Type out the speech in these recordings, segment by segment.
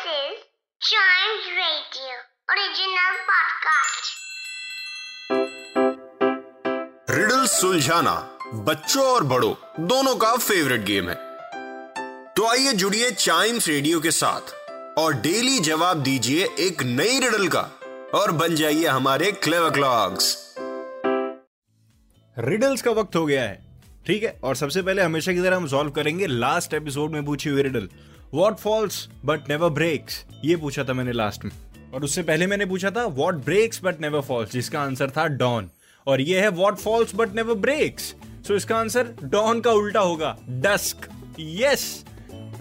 This is Chimes Radio original podcast. Riddle सुलझाना बच्चों और बड़ों दोनों का फेवरेट गेम है। तो आइए जुड़िए चाइम्स रेडियो के साथ और डेली जवाब दीजिए एक नई रिडल का और बन जाइए हमारे क्लेवर क्लॉक्स रिडल्स का वक्त हो गया है ठीक है? और सबसे पहले हमेशा की तरह हम सॉल्व करेंगे लास्ट एपिसोड में पूछी हुई riddle what falls but never breaks ये पूछा था मैंने लास्ट में। और उससे पहले मैंने पूछा था what breaks but never falls जिसका आंसर था डॉन और ये है what falls but never breaks so इसका आंसर डॉन का उल्टा होगा डस्क यस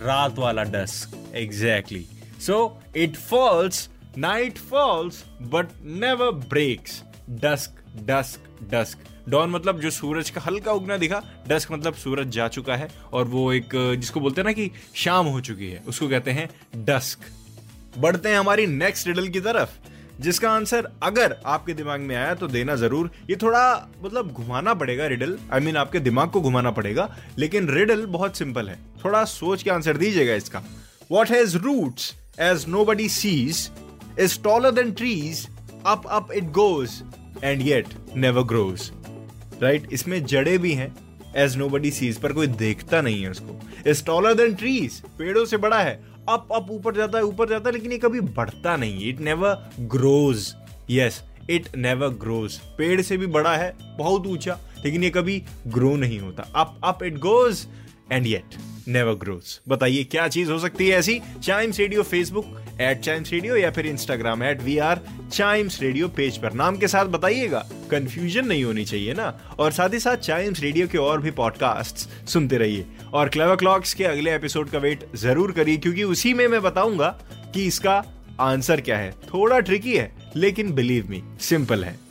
रात वाला dusk exactly so it falls night falls but never breaks dusk dusk dusk dawn मतलब जो सूरज का हल्का उगना दिखा डस्क मतलब सूरज जा चुका है और वो एक जिसको बोलते हैं ना कि शाम हो चुकी है उसको कहते हैं डस्क बढ़ते हैं हमारी नेक्स्ट रिडल की तरफ़ जिसका आंसर अगर आपके दिमाग में आया तो देना ज़रूर। ये थोड़ा मतलब घुमाना पड़ेगा riddle I I mean mean, आपके दिमाग को घुमाना पड़ेगा लेकिन रिडल बहुत सिंपल है। थोड़ा सोच के आंसर दीजिएगा इसका। What has roots as nobody sees is taller than trees up up it goes and yet never grows right? right? इसमें जड़े भी हैं एज नो बडी सीज पर कोई देखता नहीं है उसको। इज़ टॉलर देन ट्रीज पेड़ों से बड़ा है। अप अप ऊपर जाता है, ऊपर जाता है, लेकिन ये कभी बढ़ता नहीं it never grows yes it never grows पेड़ से भी बड़ा है, बहुत ऊँचा, लेकिन ये कभी ग्रो नहीं होता। Up up it goes and yet never grows बताइए, क्या चीज़ हो सकती है ऐसी? Chimes Radio Facebook at Chimes Radio या फिर Instagram at we are Chimes Radio page पर। नाम के साथ बताइएगा। कंफ्यूजन नहीं होनी चाहिए ना। और साथ ही साथ चाइम्स रेडियो के और भी पॉडकास्ट सुनते रहिए। और क्लेवर क्लॉक्स के अगले एपिसोड का वेट ज़रूर करिए, क्योंकि उसी में मैं बताऊँगा कि इसका आंसर क्या है। थोड़ा ट्रिकी है, लेकिन बिलीव मी सिंपल है।